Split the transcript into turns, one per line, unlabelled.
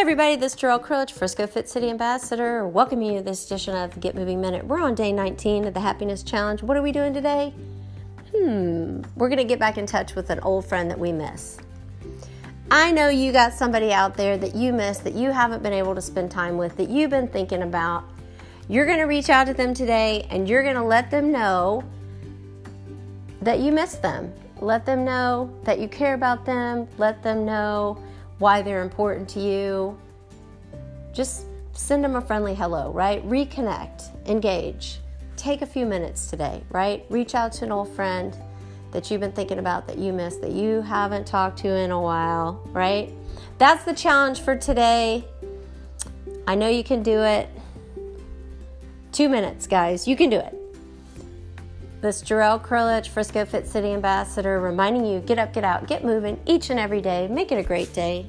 Everybody, this is Jarrell Krulich, Frisco Fit City Ambassador. Welcome you to this edition of Get Moving Minute. We're on day 19 of the Happiness Challenge. What are we doing today? Hmm, we're going to get back in touch with an old friend that we miss. I know you got somebody out there that you miss that you haven't been able to spend time with, that you've been thinking about. You're going to reach out to them today and you're going to let them know that you miss them. Let them know that you care about them. Let them know why they're important to you. Just send them a friendly hello, right? Reconnect, engage. Take a few minutes today, right? Reach out to an old friend that you've been thinking about that you miss, that you haven't talked to in a while, right? That's the challenge for today. I know you can do it. Two minutes, guys. You can do it. This Jarrell Krulich, Frisco Fit City Ambassador, reminding you get up, get out, get moving each and every day. Make it a great day.